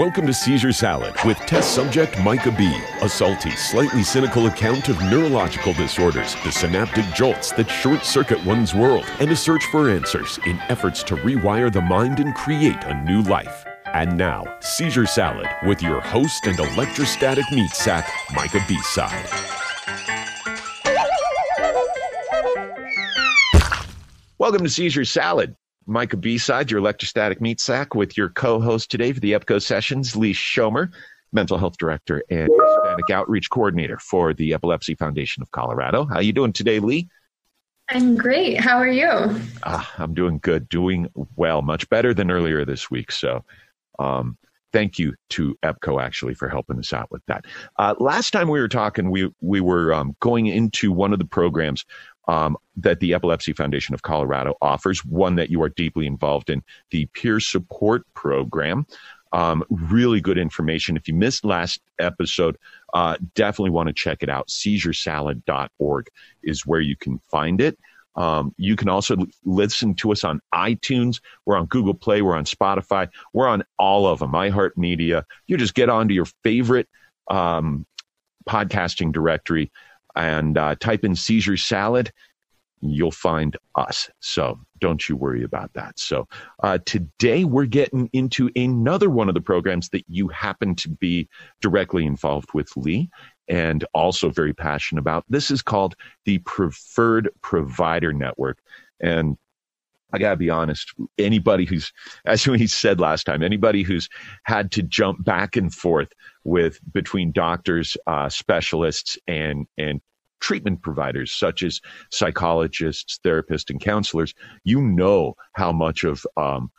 Welcome to Seizure Salad with test subject Micah B. A salty, slightly cynical account of neurological disorders, the synaptic jolts that short circuit one's world, and a search for answers in efforts to rewire the mind and create a new life. And now, Seizure Salad with your host and electrostatic meat sack, Micah B. Side. Welcome to Seizure Salad. Micah B-Side, your electrostatic meat sack, with your co-host today for the EPCO sessions, Lee Schomer, mental health director and Hispanic outreach coordinator for the Epilepsy Foundation of Colorado. How you doing today, Lee? I'm great. How are you? Uh, I'm doing good, doing well, much better than earlier this week. So, um, thank you to EPCO actually for helping us out with that. Uh, last time we were talking, we we were um, going into one of the programs um, that the Epilepsy Foundation of Colorado offers, one that you are deeply involved in, the peer support program. Um, really good information. If you missed last episode, uh, definitely want to check it out. Seizuresalad.org is where you can find it. Um, you can also listen to us on iTunes. We're on Google Play. We're on Spotify. We're on all of them. iHeartMedia. You just get onto your favorite um, podcasting directory and uh, type in seizure salad you'll find us so don't you worry about that so uh, today we're getting into another one of the programs that you happen to be directly involved with lee and also very passionate about this is called the preferred provider network and I gotta be honest. Anybody who's, as we said last time, anybody who's had to jump back and forth with between doctors, uh, specialists, and and treatment providers such as psychologists, therapists, and counselors, you know how much of um,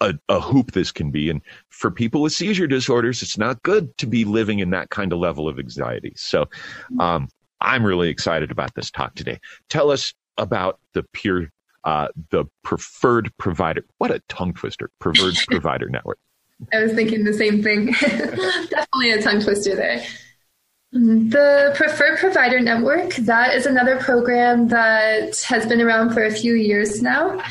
a, a, hoop this can be. And for people with seizure disorders, it's not good to be living in that kind of level of anxiety. So um, I'm really excited about this talk today. Tell us about the peer, uh, the preferred provider. What a tongue twister! Preferred provider network. I was thinking the same thing. Definitely a tongue twister there. The Preferred Provider Network, that is another program that has been around for a few years now.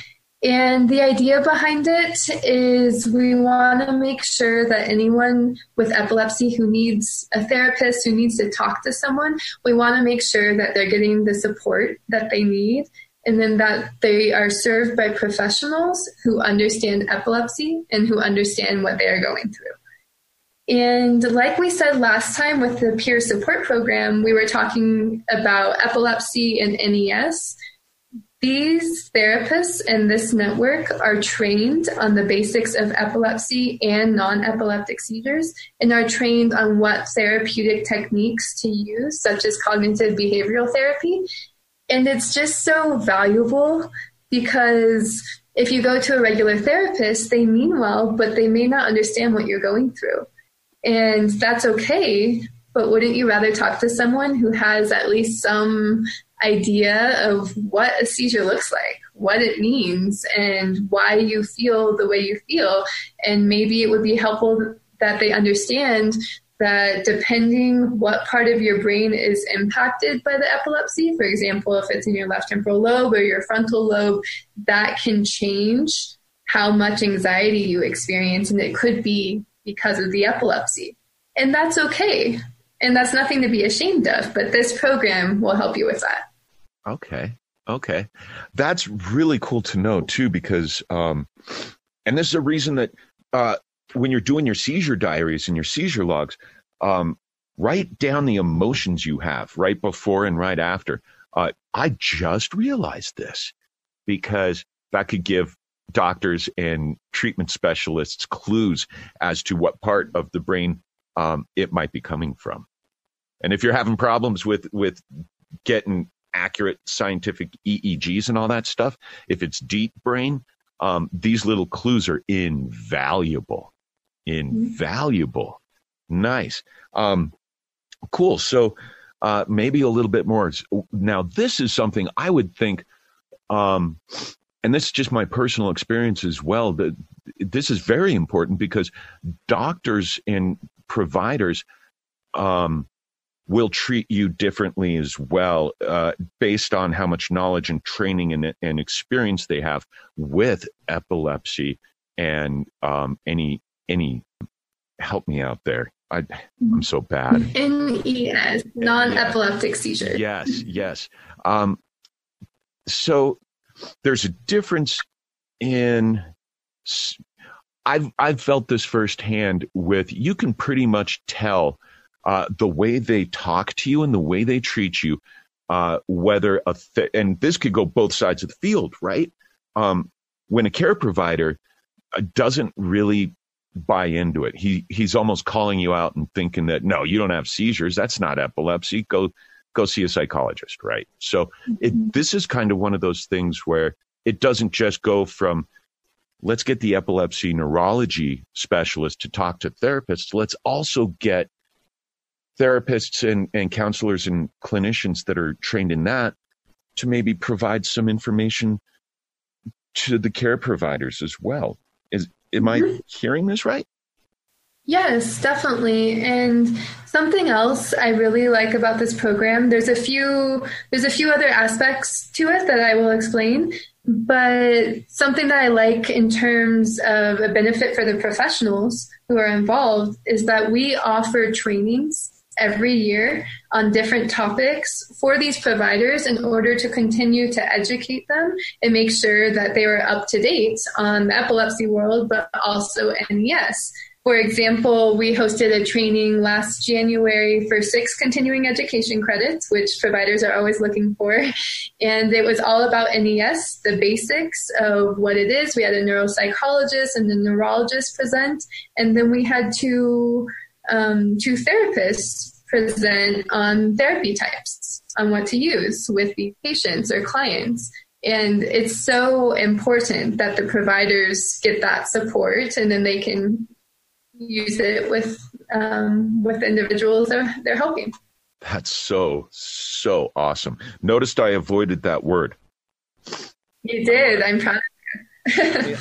And the idea behind it is we want to make sure that anyone with epilepsy who needs a therapist, who needs to talk to someone, we want to make sure that they're getting the support that they need and then that they are served by professionals who understand epilepsy and who understand what they are going through. And like we said last time with the peer support program, we were talking about epilepsy and NES. These therapists and this network are trained on the basics of epilepsy and non epileptic seizures and are trained on what therapeutic techniques to use, such as cognitive behavioral therapy. And it's just so valuable because if you go to a regular therapist, they mean well, but they may not understand what you're going through. And that's okay. But wouldn't you rather talk to someone who has at least some idea of what a seizure looks like, what it means, and why you feel the way you feel? And maybe it would be helpful that they understand that depending what part of your brain is impacted by the epilepsy, for example, if it's in your left temporal lobe or your frontal lobe, that can change how much anxiety you experience. And it could be because of the epilepsy. And that's okay. And that's nothing to be ashamed of, but this program will help you with that. Okay. Okay. That's really cool to know too, because, um, and this is a reason that, uh, when you're doing your seizure diaries and your seizure logs, um, write down the emotions you have right before and right after. Uh, I just realized this because that could give doctors and treatment specialists clues as to what part of the brain um, it might be coming from. And if you're having problems with with getting accurate scientific EEGs and all that stuff, if it's deep brain, um, these little clues are invaluable. Invaluable. Nice. Um, cool. So uh, maybe a little bit more. Now, this is something I would think um, and this is just my personal experience as well that this is very important because doctors and providers um, will treat you differently as well uh, based on how much knowledge and training and, and experience they have with epilepsy and um, any any help me out there. I, I'm so bad. NES, non-epileptic seizure. Yes, yes. Um, so there's a difference in. I've I've felt this firsthand with you can pretty much tell uh, the way they talk to you and the way they treat you, uh, whether a th- and this could go both sides of the field, right? Um, when a care provider uh, doesn't really buy into it. He he's almost calling you out and thinking that no, you don't have seizures. That's not epilepsy. Go go see a psychologist, right? So mm-hmm. this is kind of one of those things where it doesn't just go from let's get the epilepsy neurology specialist to talk to therapists. Let's also get therapists and, and counselors and clinicians that are trained in that to maybe provide some information to the care providers as well. Is am I hearing this right? Yes, definitely. And something else I really like about this program, there's a few there's a few other aspects to it that I will explain, but something that I like in terms of a benefit for the professionals who are involved is that we offer trainings every year on different topics for these providers in order to continue to educate them and make sure that they were up to date on the epilepsy world, but also NES. For example, we hosted a training last January for six continuing education credits, which providers are always looking for. And it was all about NES, the basics of what it is. We had a neuropsychologist and a neurologist present, and then we had two um, two therapists present on therapy types, on what to use with the patients or clients. And it's so important that the providers get that support and then they can use it with um, with individuals they're, they're helping. That's so, so awesome. Noticed I avoided that word. You did. I'm proud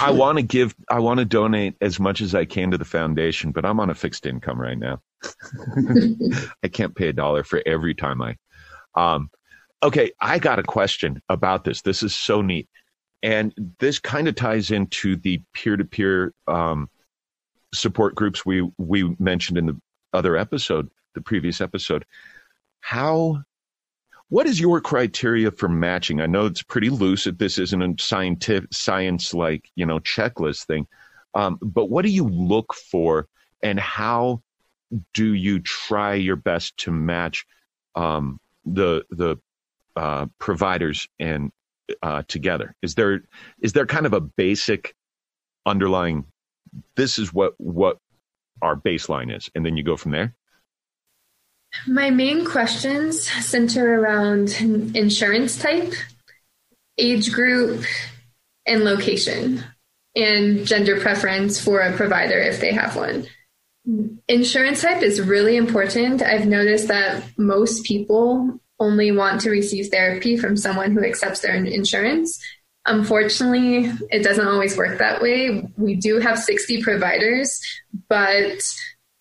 I want to give, I want to donate as much as I can to the foundation, but I'm on a fixed income right now. I can't pay a dollar for every time I. Um, okay, I got a question about this. This is so neat, and this kind of ties into the peer-to-peer um, support groups we we mentioned in the other episode, the previous episode. How what is your criteria for matching? I know it's pretty loose. If this isn't a scientific science like you know checklist thing, um, but what do you look for, and how do you try your best to match um, the the uh, providers and uh, together? Is there is there kind of a basic underlying? This is what what our baseline is, and then you go from there. My main questions center around insurance type, age group, and location, and gender preference for a provider if they have one. Insurance type is really important. I've noticed that most people only want to receive therapy from someone who accepts their insurance. Unfortunately, it doesn't always work that way. We do have 60 providers, but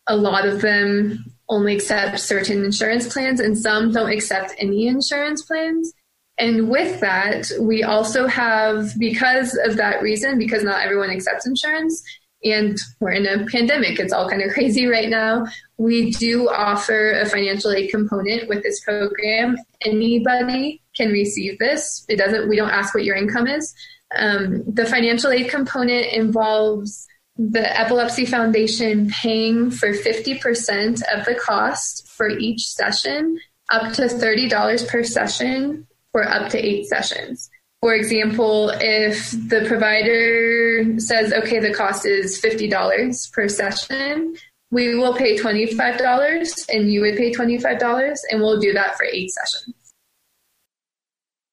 a lot of them only accept certain insurance plans and some don't accept any insurance plans. And with that, we also have, because of that reason, because not everyone accepts insurance, and we're in a pandemic, it's all kind of crazy right now. We do offer a financial aid component with this program. Anybody can receive this. It doesn't, we don't ask what your income is. Um, the financial aid component involves the Epilepsy Foundation paying for 50% of the cost for each session, up to $30 per session for up to eight sessions. For example, if the provider says, okay, the cost is $50 per session, we will pay $25 and you would pay $25 and we'll do that for eight sessions.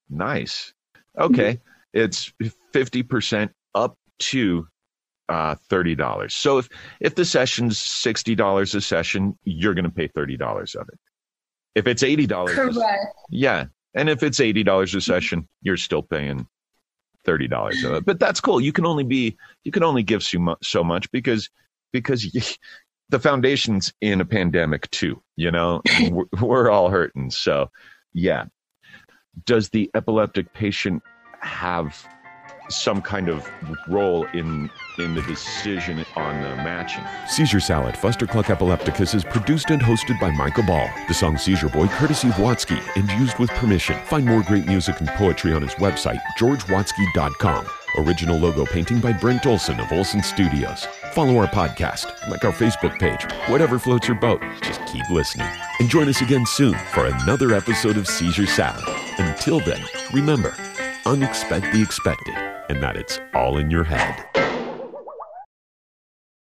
Nice. Okay. Mm-hmm. It's 50% up to uh, thirty dollars. So if if the session's sixty dollars a session, you're going to pay thirty dollars of it. If it's eighty dollars, correct? Yeah, and if it's eighty dollars a session, you're still paying thirty dollars of it. But that's cool. You can only be you can only give so much, so much because because you, the foundation's in a pandemic too. You know, we're, we're all hurting. So yeah, does the epileptic patient have some kind of role in in the decision on the matching. Seizure Salad, Fustercluck Epilepticus is produced and hosted by Micah Ball. The song Seizure Boy, courtesy of Watsky, and used with permission. Find more great music and poetry on his website, georgewatsky.com. Original logo painting by Brent Olson of Olson Studios. Follow our podcast, like our Facebook page, whatever floats your boat. Just keep listening. And join us again soon for another episode of Seizure Salad. Until then, remember, unexpect the expected, and that it's all in your head.